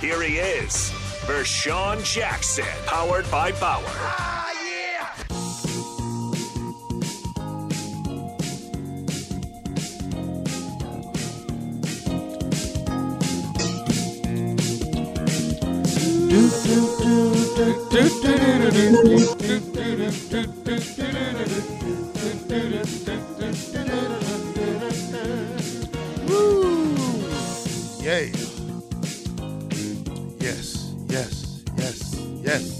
Here he is, Vershawn Jackson, powered by Bauer. Ah, yeah! Yes, yes, yes, yes.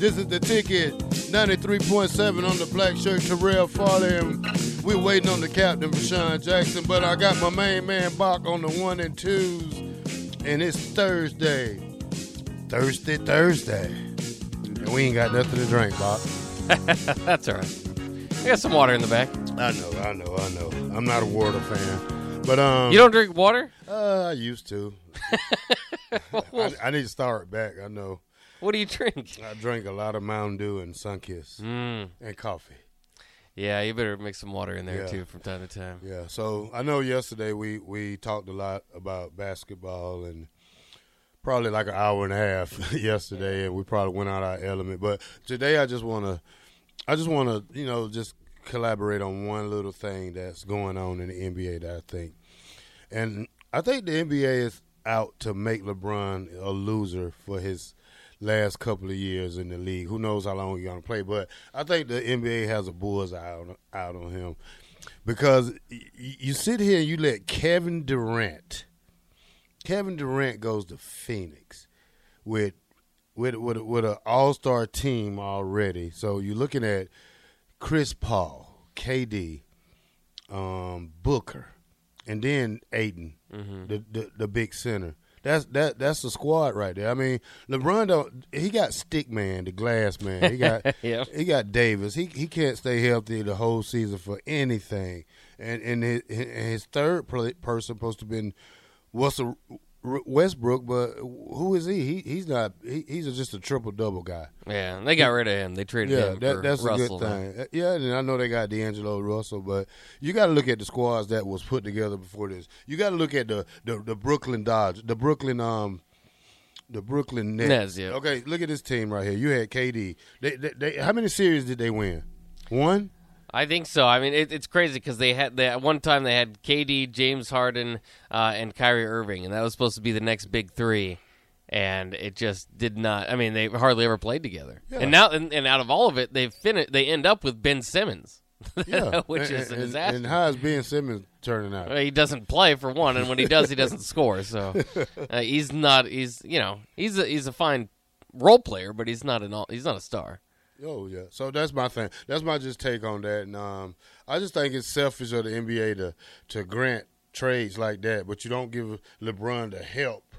This is the ticket 93.7 on the black shirt, Terrell Farley. And we're waiting on the captain, Rashawn Jackson. But I got my main man, Bach, on the one and twos. And it's Thursday. Thursday, Thursday. And we ain't got nothing to drink, Bach. That's all right. I got some water in the back. I know, I know, I know. I'm not a water fan. But um You don't drink water? uh, I used to. I, I need to start back. I know. What do you drink? I drink a lot of Mountain Dew and Sunkiss Mm. and coffee. Yeah, you better mix some water in there Yeah. too from time to time. Yeah. So I know yesterday we we talked a lot about basketball and probably like an hour and a half yesterday, and we probably went out our element. But today I just want to, I just want to, you know, just collaborate on one little thing that's going on in the NBA that I think, and I think the NBA is out to make LeBron a loser for his last couple of years in the league. Who knows how long he's gonna play? But I think the NBA has a bullseye out, out on him because you sit here and you let Kevin Durant. Kevin Durant goes to Phoenix with with with with an All Star team already. So you're looking at Chris Paul, KD, um, Booker, and then Aiden, mm-hmm. the, the the big center. That's that that's the squad right there. I mean, LeBron don't he got stick man, the glass man. He got Yep. he got Davis. He he can't stay healthy the whole season for anything. And and his, his third person supposed to been Russell Westbrook, but who is he? He he's not. He, he's just a triple double guy. Yeah, and they got rid of him. They traded Yeah, him that, for that's Russell. a good thing. Uh, Yeah, and I know they got D'Angelo Russell, but you got to look at the squads that was put together before this. You got to look at the, the the Brooklyn Dodge, the Brooklyn um, the Brooklyn Nets. Nets, yeah. Okay, look at this team right here. You had KD. They, they, they how many series did they win? One. I think so. I mean, it, it's crazy because they had they, at one time they had KD, James Harden, uh, and Kyrie Irving, and that was supposed to be the next big three, and it just did not. I mean, they hardly ever played together. Yeah. And now, and, and out of all of it, they fin- They end up with Ben Simmons, Yeah, which And- is a and- disaster. And how is Ben Simmons turning out? Well, he doesn't play for one, and when he does, he doesn't score. So uh, he's not. He's you know he's a he's a fine role player, but he's not an all, he's not a star. Oh yeah, so that's my thing. That's my just take on that, and um, I just think it's selfish of the NBA to to grant trades like that, but you don't give LeBron the help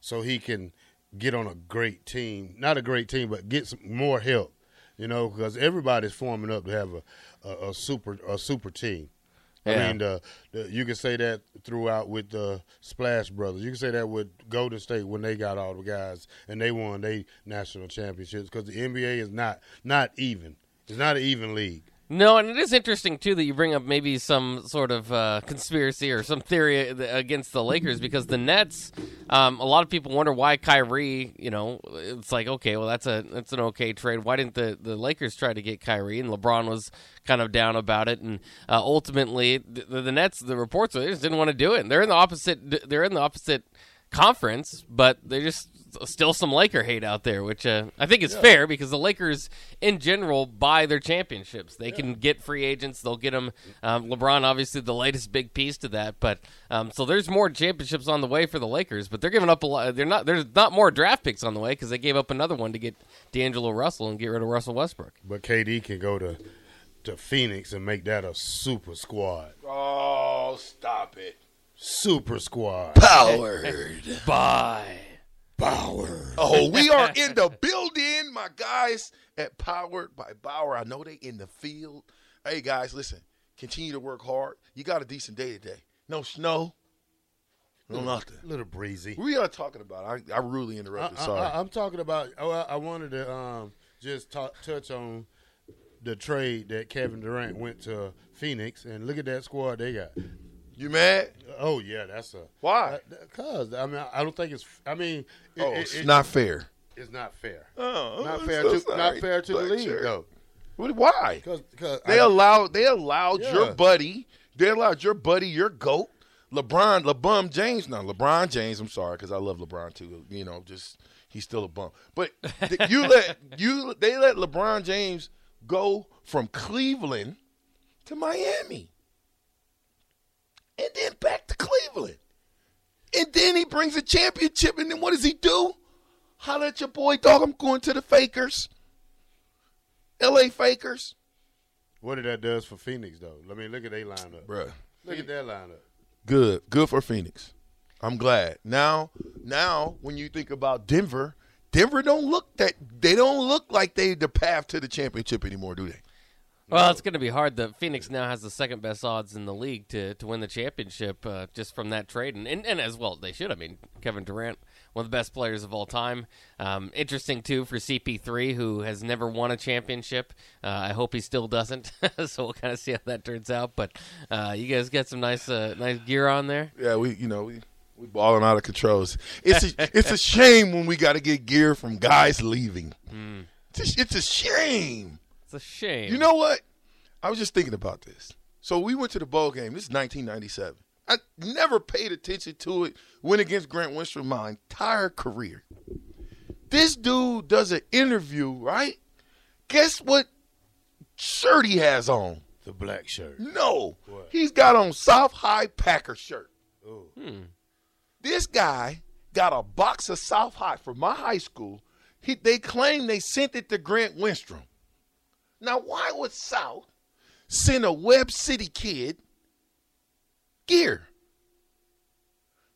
so he can get on a great team, not a great team, but get some more help. You know, because everybody's forming up to have a, a, a super a super team. I Yeah. mean, the, the, you can say that throughout with the Splash Brothers. You can say that with Golden State when they got all the guys and they won they national championships because the NBA is not not even. It's not an even league. No, and it is interesting too that you bring up maybe some sort of uh, conspiracy or some theory against the Lakers because the Nets. Um, a lot of people wonder why Kyrie. You know, it's like okay, well that's a that's an okay trade. Why didn't the, the Lakers try to get Kyrie? And LeBron was kind of down about it, and uh, ultimately the, the Nets. The reports are they just didn't want to do it. And they're in the opposite. They're in the opposite conference, but they just still some Laker hate out there, which uh, I think is fair because the Lakers in general buy their championships. They can get free agents; they'll get them. Um, LeBron, obviously, the latest big piece to that. But um, so there's more championships on the way for the Lakers, but they're giving up a lot. They're not. There's not more draft picks on the way because they gave up another one to get D'Angelo Russell and get rid of Russell Westbrook. But KD can go to to Phoenix and make that a super squad. Oh, stop it. Super squad. Powered. Bye. Power. Oh, we are in the building, my guys at Powered by Bauer. I know they in the field. Hey guys, listen. Continue to work hard. You got a decent day today. No snow. No nothing. A little breezy. We are talking about? I, I really interrupted. I, Sorry. I, am talking about. Oh, I, I wanted to um, just talk, touch on the trade that Kevin Durant went to Phoenix, and look at that squad they got. You mad? Oh yeah, that's a Why? Uh, because I mean, I don't think it's. I mean, it, oh, it- it's it- not fair. It's not fair. Oh, not fair so to not fair to the league shirt. though. Why? Because They allowed they allowed Yeah. your buddy. They allowed your buddy, your goat, LeBron, LeBron James. Now LeBron James. I'm sorry because I love LeBron too. You know, just he's still a bum. But th- you let you they let LeBron James go from Cleveland to Miami, and then back to Cleveland, and then he brings a championship. And then what does he do? Holla at your boy, dog. I'm going to the Fakers. L.A. Fakers. what did that does for Phoenix though? I mean, look at their lineup. Bruh. Look at that lineup. Good. Good for Phoenix. I'm glad. Now, now when you think about Denver, Denver don't look that they don't look like they the path to the championship anymore, do they? Well, it's going to be hard. The Phoenix now has the second best odds in the league to, to win the championship uh, just from that trade, and, and and as well they should. I mean, Kevin Durant, one of the best players of all time. Um, interesting too for CP3, who has never won a championship. Uh, I hope he still doesn't. so we'll kind of see how that turns out. But uh, you guys got some nice uh, nice gear on there. Yeah, we you know we we balling out of controls. It's a, it's a shame when we got to get gear from guys leaving. It's, a, it's a shame. It's a shame. You know what? I was just thinking about this. So we went to the bowl game. This is 1997. I never paid attention to it. Went against Grant Wistrom my entire career. This dude does an interview, right? Guess what shirt he has on? The black shirt. No, What? he's got on South High Packer shirt. Oh. This guy got a box of South High from my high school. He, they claim they sent it to Grant Wistrom. Now, why would South send a Webb City kid gear?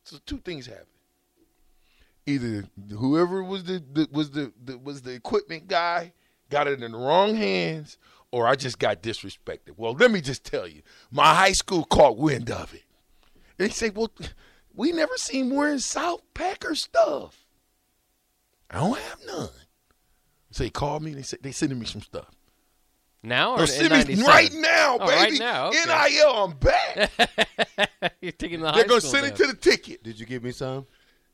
So two things happened. Either whoever was the, the was the, the was the equipment guy got it in the wrong hands, or I just got disrespected. Well, let me just tell you, my high school caught wind of it. They say, "Well, we never seen wearing South Packer stuff. I don't have none." So they called me. They said they sending me some stuff. Now or They're in sending me 97? right now, Oh, right baby. now, okay. NIL, I'm back. You're taking the They're gonna school send it to the ticket. Did you give me some?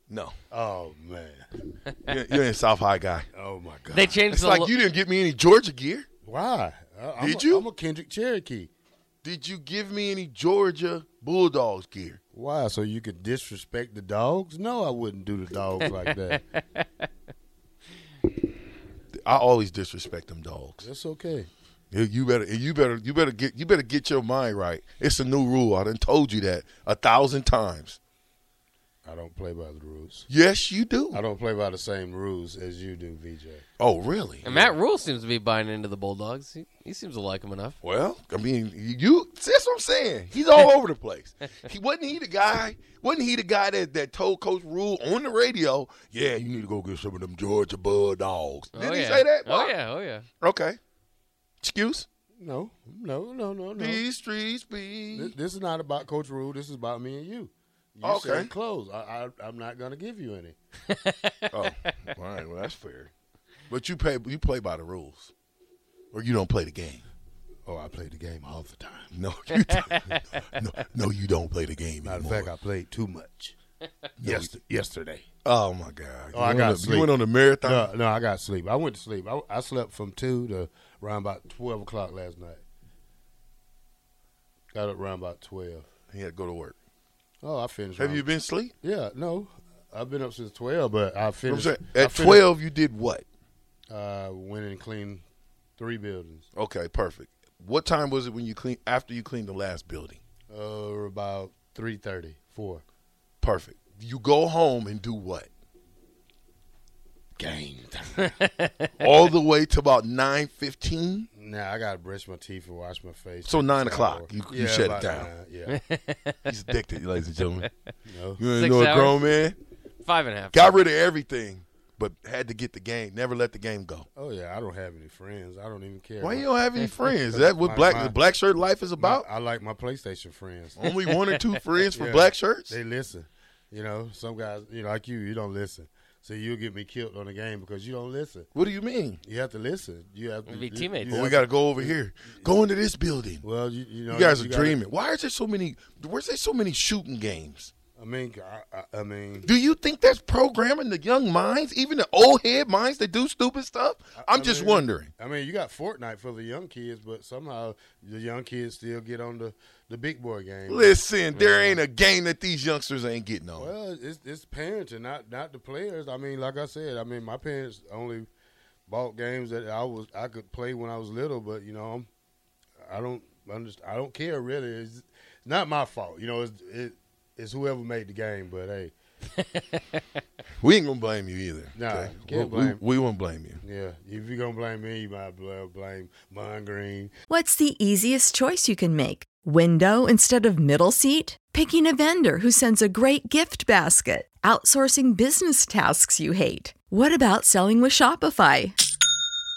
No, Oh man. you're, you're a South High guy. Oh my god. They changed It's the like lo- you didn't get me any Georgia gear. Why? I, I'm Did a- you? I'm a Kendrick Cherokee. Did you give me any Georgia Bulldogs gear? Why? So you could disrespect the dogs? No, I wouldn't do the dogs like that. I always disrespect them dogs. That's okay. You, you better, you better, you better get, you better get your mind right. It's a new rule. I done told you that a thousand times. I don't play by the rules. Yes, you do. I don't play by the same rules as you do, VJ. Oh, really? And Matt Rhule seems to be buying into the Bulldogs. He, he seems to like them enough. Well, I mean, you. That's what I'm saying. He's all over the place. He wasn't he the guy. Wasn't he the guy that, that told Coach Rhule on the radio? Yeah, you need to go get some of them Georgia Bulldogs. Did oh, he yeah. say that? Oh Bob? yeah, oh yeah. Okay. Excuse. No, no, no, no, no. These streets be. This, this is not about Coach Rhule. This is about me and you. You Okay. said clothes. I, I, I'm not going to give you any. Oh, all right. Well, that's fair. But you pay. You play by the rules, or you don't play the game. Oh, I play the game all the time. No, you don't. no, no, you don't play the game Matter of fact, I played too much. yes, yesterday. oh my God! Oh, I got went on- sleep. You went on a marathon. No, no, I got sleep. I went to sleep. I, I slept from two to around about twelve o'clock last night. Got up around about twelve. He had to go to work. Oh, I finished. Have you been asleep? Yeah, no. I've been up since twelve, but I finished saying? I At finished, twelve, you did what? Uh, went and cleaned three buildings. Okay, perfect. What time was it when you clean after you cleaned the last building? Uh, about three thirty, four. Perfect. You go home and do what? Game. time. All the way to about nine fifteen. Now I gotta brush my teeth and wash my face. So nine o'clock, you- you yeah, shut it down. nine, Yeah. He's addicted, ladies and gentlemen. You know? You ain't Six know a grown man. Five and a half. Got rid of everything, but had to get the game. Never let the game go. Oh yeah, I don't have any friends. I don't even care. Why you don't have any friends? Is that what My- black my- the black shirt life is My- about? I like my PlayStation friends. Only one or two friends for Yeah. black shirts. They listen. You know, some guys, you know, like you, you don't listen. So you'll get me killed on the game because you don't listen. What do you mean? You have to listen. You have to Be teammates. Well, we got to go over here. Go into this building. Well, you, you know, You guys are gotta- dreaming. Why is there so many? Where's there so many shooting games? I mean, I, I, I mean, Do you think that's programming the young minds, even the old head minds that do stupid stuff? I'm I just mean, wondering. I mean, you got Fortnite for the young kids, but somehow the young kids still get on the the big boy game. Listen, there ain't mm-hmm. a game that these youngsters ain't getting on. Well, it's it's parenting, not not the players. I mean, like I said, I mean, my parents only bought games that I was I could play when I was little, but you know, I'm, I don't understand. I don't care really. It's not my fault. You know, it's it, it's whoever made the game. But hey, We ain't gonna blame you either. Nah, okay? can't we, we- blame. We, won't blame you. yeah, if you're gonna blame me, you might blame Mon Green. What's the easiest choice you can make? Window instead of middle seat? Picking a vendor who sends a great gift basket? Outsourcing business tasks you hate? What about selling with Shopify?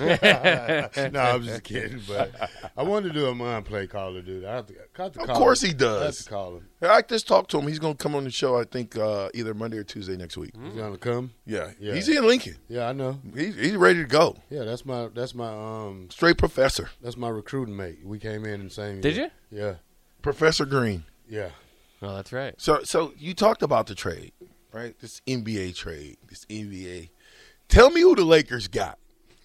no, I'm just kidding. But I wanted to do a mind play caller, dude. I have to, I have to Of course him. he does. I have to call him. I just talked to him. He's gonna come on the show. I think uh, either Monday or Tuesday next week. He's gonna come. Yeah. Yeah. he's in Lincoln. Yeah, I know. He's, he's ready to go. Yeah, that's my that's my um Straight professor, that's my recruiting mate. We came in the same. Did year. Yeah, Professor Green. yeah. Oh, that's right. So, so you talked about the trade, right? This NBA trade, this NBA. Tell me who the Lakers got.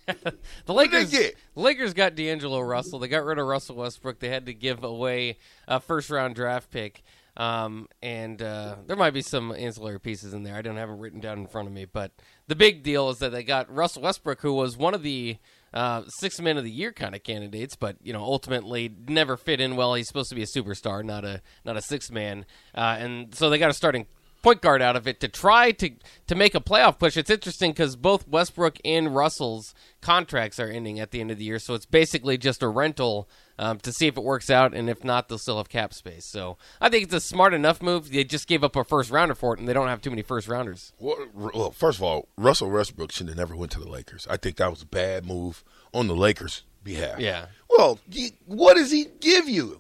The What did they Lakers? Lakers got D'Angelo Russell. They got rid of Russell Westbrook. They had to give away a first round draft pick. Um, and uh, there might be some ancillary pieces in there. I don't have them written down in front of me. But the big deal is that they got Russell Westbrook, who was one of the uh, six men of the year kind of candidates, but you know ultimately never fit in well. He's supposed to be a superstar, not a not a six man. Uh, and so they got a starting point guard out of it to try to to make a playoff push. It's interesting because both Westbrook and Russell's contracts are ending at the end of the year, so it's basically just a rental um, to see if it works out, and if not, they'll still have cap space. So I think it's a smart enough move. They just gave up a first rounder for it, and they don't have too many first rounders. Well, well, first of all, Russell Westbrook should have never went to the Lakers. I think that was a bad move on the Lakers' behalf. Yeah. Well, what does he give you?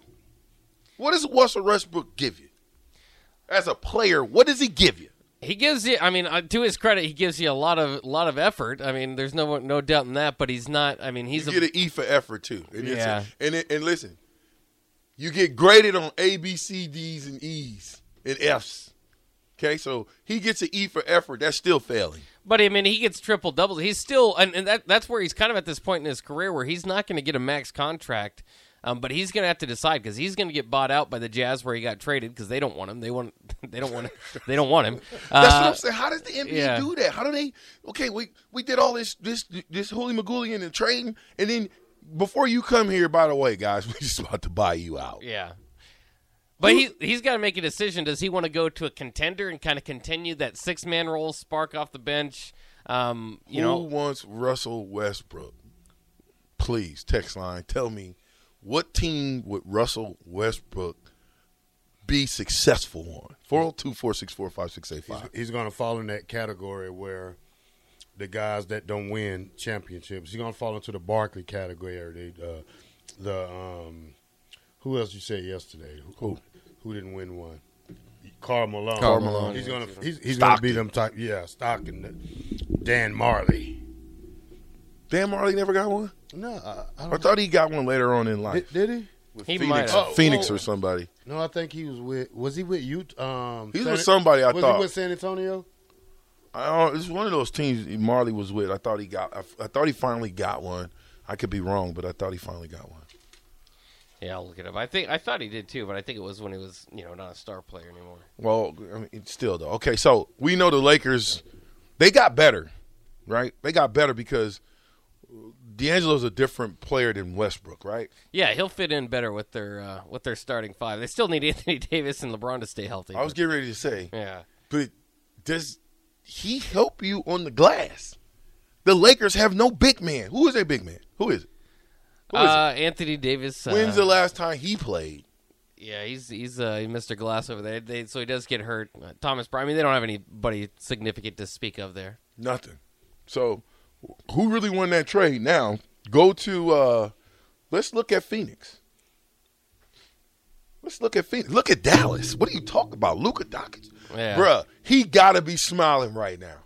What does Russell Westbrook give you? As a player, what does he give you? He gives you. I mean, uh, to his credit, he gives you a lot of lot of effort. I mean, there's no no doubt in that. But he's not. I mean, he's You a, get an E for effort too. And it's- Yeah. and it- and listen, you get graded on A, B, C, D's, and E's and F's. Okay, so he gets an E for effort. That's still failing. But I mean, he gets triple doubles. He's still, and, and that that's where he's kind of at this point in his career where he's not going to get a max contract Um, but he's going to have to decide because he's going to get bought out by the Jazz where he got traded because they don't want him. They want they don't want they don't want him. That's Uh, what I'm saying. How does the NBA yeah. do that? How do they? Okay, we we did all this this this holy magooly and trading, and then before you come here, by the way, guys, we're just about to buy you out. Yeah. But he he's got to make a decision. Does he want to go to a contender and kind of continue that six man role, spark off the bench? Um, you Who know, wants Russell Westbrook? Please text line. Tell me what team would Russell Westbrook be successful on? 402 464 5685. He's going to fall in that category where the guys that don't win championships. He's going to fall into the Barkley category. The, uh, the um, who else you said yesterday? Who? Who didn't win one? Karl Malone. Karl Malone, He's gonna he's, he's gonna be them type. Yeah, Stockton. Dan Majerle. Dan Majerle never got one? No, I, I I don't. thought he got one later on in life. did, did he? With He Phoenix, might have. Oh, Phoenix oh. or somebody. No, I think he was with. Was he with you? Um, He was San- with somebody, I was thought. he with San Antonio? I don't, it's one of those teams Majerle was with. I thought he got. I, I thought he finally got one. I could be wrong, but I thought he finally got one. yeah, I'll look it up. I think I thought he did too, but I think it was when he was you know not a star player anymore. Well, I mean, still though. Okay, so we know the Lakers. They got better, right? They got better because D'Angelo's a different player than Westbrook, right? Yeah, he'll fit in better with their uh, with their starting five. They still need Anthony Davis and LeBron to stay healthy. I was getting ready to say, yeah. but does he help you on the glass? The Lakers have no big man. Who is their big man? Who is it? Who is Uh, Anthony Davis. it? When's the uh, last time he played? Yeah, he's he's uh, Mr. Glass over there. They, so he does get hurt. Uh, Thomas Bryant. I mean, they don't have anybody significant to speak of there. Nothing. So, who really won that trade? Now, go to. uh Let's look at Phoenix. Let's look at Phoenix. Look at Dallas. What are you talking about, Luka Doncic? Yeah. Bruh, he got to be smiling right now.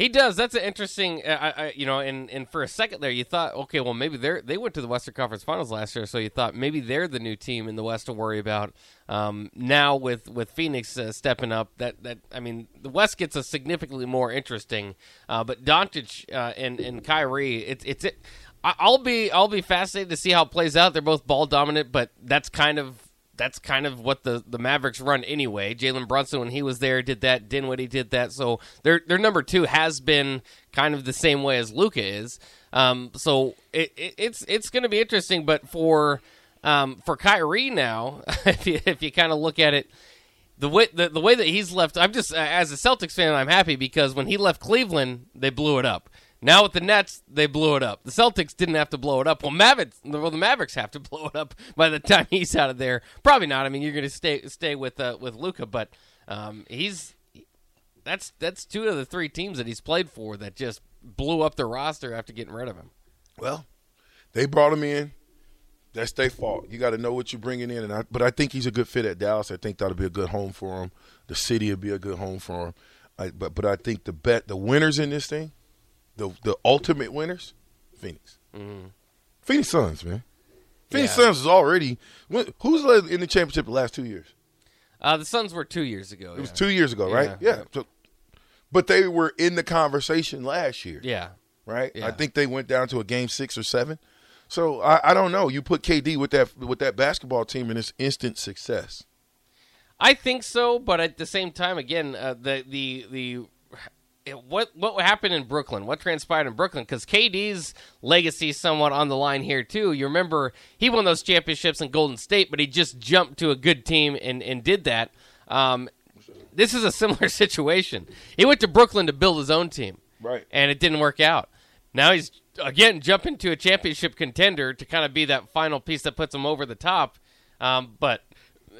He does. That's an interesting. uh, I, you know, and and for a second there, you thought, okay, well, maybe they're they went to the Western Conference Finals last year, so you thought maybe they're the new team in the West to worry about. Um, now with with Phoenix uh, stepping up, that that I mean, the West gets a significantly more interesting. Uh, but Doncic uh, and and Kyrie, it's it's it. I'll be I'll be fascinated to see how it plays out. They're both ball dominant, but that's kind of that's kind of what the, the Mavericks run anyway. Jalen Brunson, when he was there, did that. Dinwiddie did that. So their their number two has been kind of the same way as Luka is. Um, so it, it, it's it's going to be interesting. But for um, for Kyrie now, if you if you kind of look at it, the way the, the way that he's left, I'm just as a Celtics fan, I'm happy because when he left Cleveland, they blew it up. Now with the Nets, they blew it up. The Celtics didn't have to blow it up. Well, Mavericks, well, the Mavericks have to blow it up by the time he's out of there. Probably not. I mean, you're going to stay stay with uh, with Luka, but um, he's that's that's two of the three teams that he's played for that just blew up their roster after getting rid of him. Well, they brought him in. That's their fault. You got to know what you're bringing in, and I, but I think he's a good fit at Dallas. I think that'll be a good home for him. The city will be a good home for him. I, but but I think the bet the winners in this thing, the the ultimate winners, Phoenix, Phoenix Suns, man. Phoenix Yeah. Suns is already when- who's led in the championship the last two years. Uh, the Suns were two years ago. It was two years ago, right? Yeah. Yeah. So, but they were in the conversation last year. Yeah. right? Yeah. I think they went down to a game six or seven. So I, I don't know. You put KD with that with that basketball team and it's instant success. I think so, but at the same time, again, uh, the the the what what happened in Brooklyn? What transpired in Brooklyn? Because KD's legacy is somewhat on the line here too. You remember he won those championships in Golden State, but he just jumped to a good team and and did that. Um, this is a similar situation. He went to Brooklyn to build his own team, Right. and it didn't work out. Now he's again jumping to a championship contender to kind of be that final piece that puts him over the top. Um, but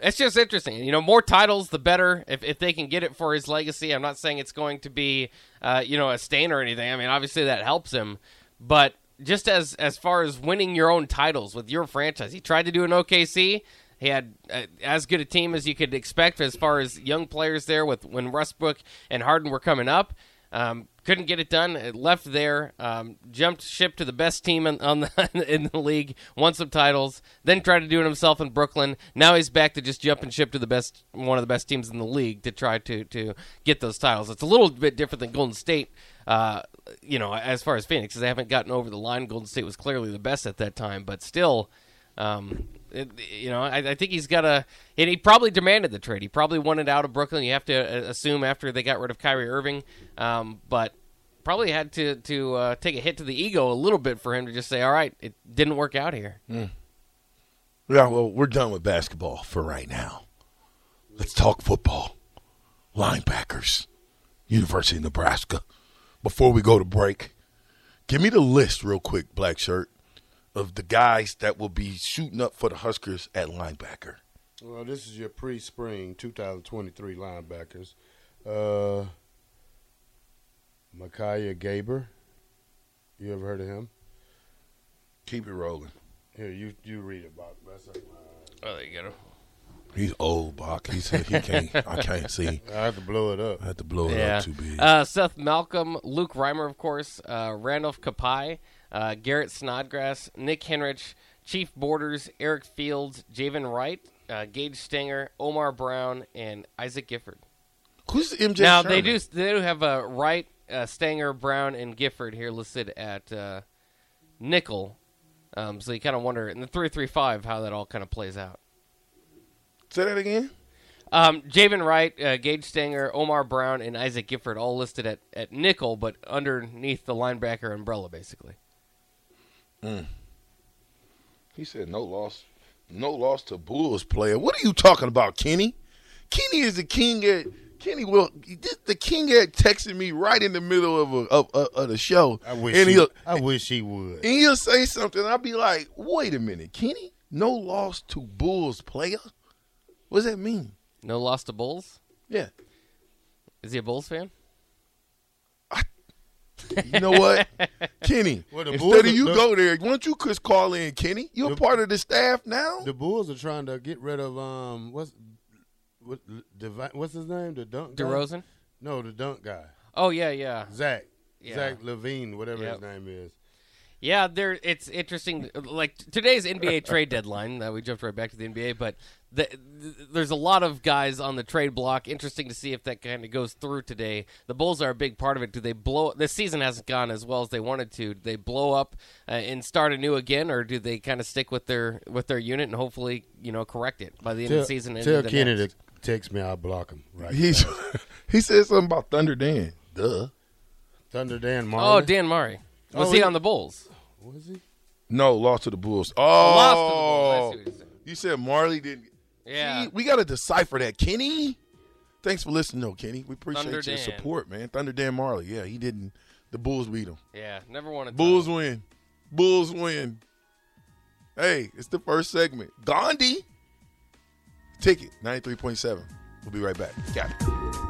it's just interesting. You know, more titles, the better. If, if they can get it for his legacy, I'm not saying it's going to be, uh, you know, a stain or anything. I mean, obviously that helps him, but just as as far as winning your own titles with your franchise, he tried to do an OKC. He had uh, as good a team as you could expect as far as young players there. With when Westbrook and Harden were coming up, um, couldn't get it done. It left there, um, jumped ship to the best team in, the, in the league, won some titles, then tried to do it himself in Brooklyn. Now he's back to just jumping ship to the best, one of the best teams in the league to try to to get those titles. It's a little bit different than Golden State, uh, you know, as far as Phoenix, they haven't gotten over the line. Golden State was clearly the best at that time, but still. Um, it, you know, I, I think he's got a. And he probably demanded the trade. He probably wanted out of Brooklyn. You have to uh, assume after they got rid of Kyrie Irving, um, but probably had to to uh, take a hit to the ego a little bit for him to just say, "All right, it didn't work out here." Mm. Yeah, well, we're done with basketball for right now. Let's talk football. Linebackers, University of Nebraska. Before we go to break, give me the list real quick, Black Shirt, of the guys that will be shooting up for the Huskers at linebacker. Well, this is your pre-spring 2023 linebackers. Uh, Mikai Gbayor. You ever heard of him? Keep it rolling. Here, you you read it, about. That's a, Oh, there you go. He's old, Bach. He said he can't. I can't see. I have to blow it up. I have to blow it Yeah. up too big. Uh, Seth Malcolm, Luke Reimer, of course, uh, Randolph Kpai, uh, Garrett Snodgrass, Nick Henrich, Chief Borders, Eric Fields, Javen Wright, uh, Gage Stenger, Omar Brown, and Isaac Gifford. Who's MJ? now they do they do have uh, Wright, uh, Stenger, Brown, and Gifford here listed at uh, nickel. Um, so you kind of wonder in the three three five how that all kind of plays out. Say that again. Um, Javen Wright, uh, Gage Stenger, Omar Brown, and Isaac Gifford all listed at, at nickel, but underneath the linebacker umbrella, basically. Mm. He said no loss, no loss to Bulls player. What are you talking about, Kenny? Kenny is the king at Kenny. Will the king at texting me right in the middle of a, of, of, of the show, I wish. and he, he'll I wish he would. and he'll say something. I'll be like, wait a minute, Kenny. No loss to Bulls player. What does that mean? No loss to Bulls. Yeah. Is he a Bulls fan? You know what, Kenny? Well, the instead Bulls of you the- go there, why don't you just call in, Kenny? You're The- part of the staff now. The Bulls are trying to get rid of um what's what Devi- what's his name? The dunk guy? DeRozan? No, the dunk guy. Oh yeah, yeah, Zach. Yeah. Zach LaVine, whatever Yep. his name is. Yeah. There, it's interesting. Like today's NBA trade deadline. Uh, we jumped right back to the NBA, but the, th- there's a lot of guys on the trade block. Interesting to see if that kind of goes through today. The Bulls are a big part of it. Do they blow? The season hasn't gone as well as they wanted to. Do they blow up uh, and start anew again, or do they kind of stick with their with their unit and hopefully you know correct it by the end Tell, of the season? and tell into the Kenny next? to text me. I'll block him. Right. He's he said something about Thunder Dan. Duh. Thunder Dan Majerle. Oh, Dan Majerle. Was Oh, he he- on the Bulls? Was he? No, lost to the Bulls. Oh, Lost to the Bulls. I see what you're saying. You said Majerle didn't. Yeah. See, we got to decipher that, Kenny. Thanks for listening, though, Kenny. We appreciate Thunder your Dan. support, man. Thunder Dan Majerle. Yeah, he didn't. The Bulls beat him. Yeah, never wanted. To. Bulls win. Bulls win. Hey, it's the first segment. Gandhi. Ticket 93.7. We'll be right back. Got it.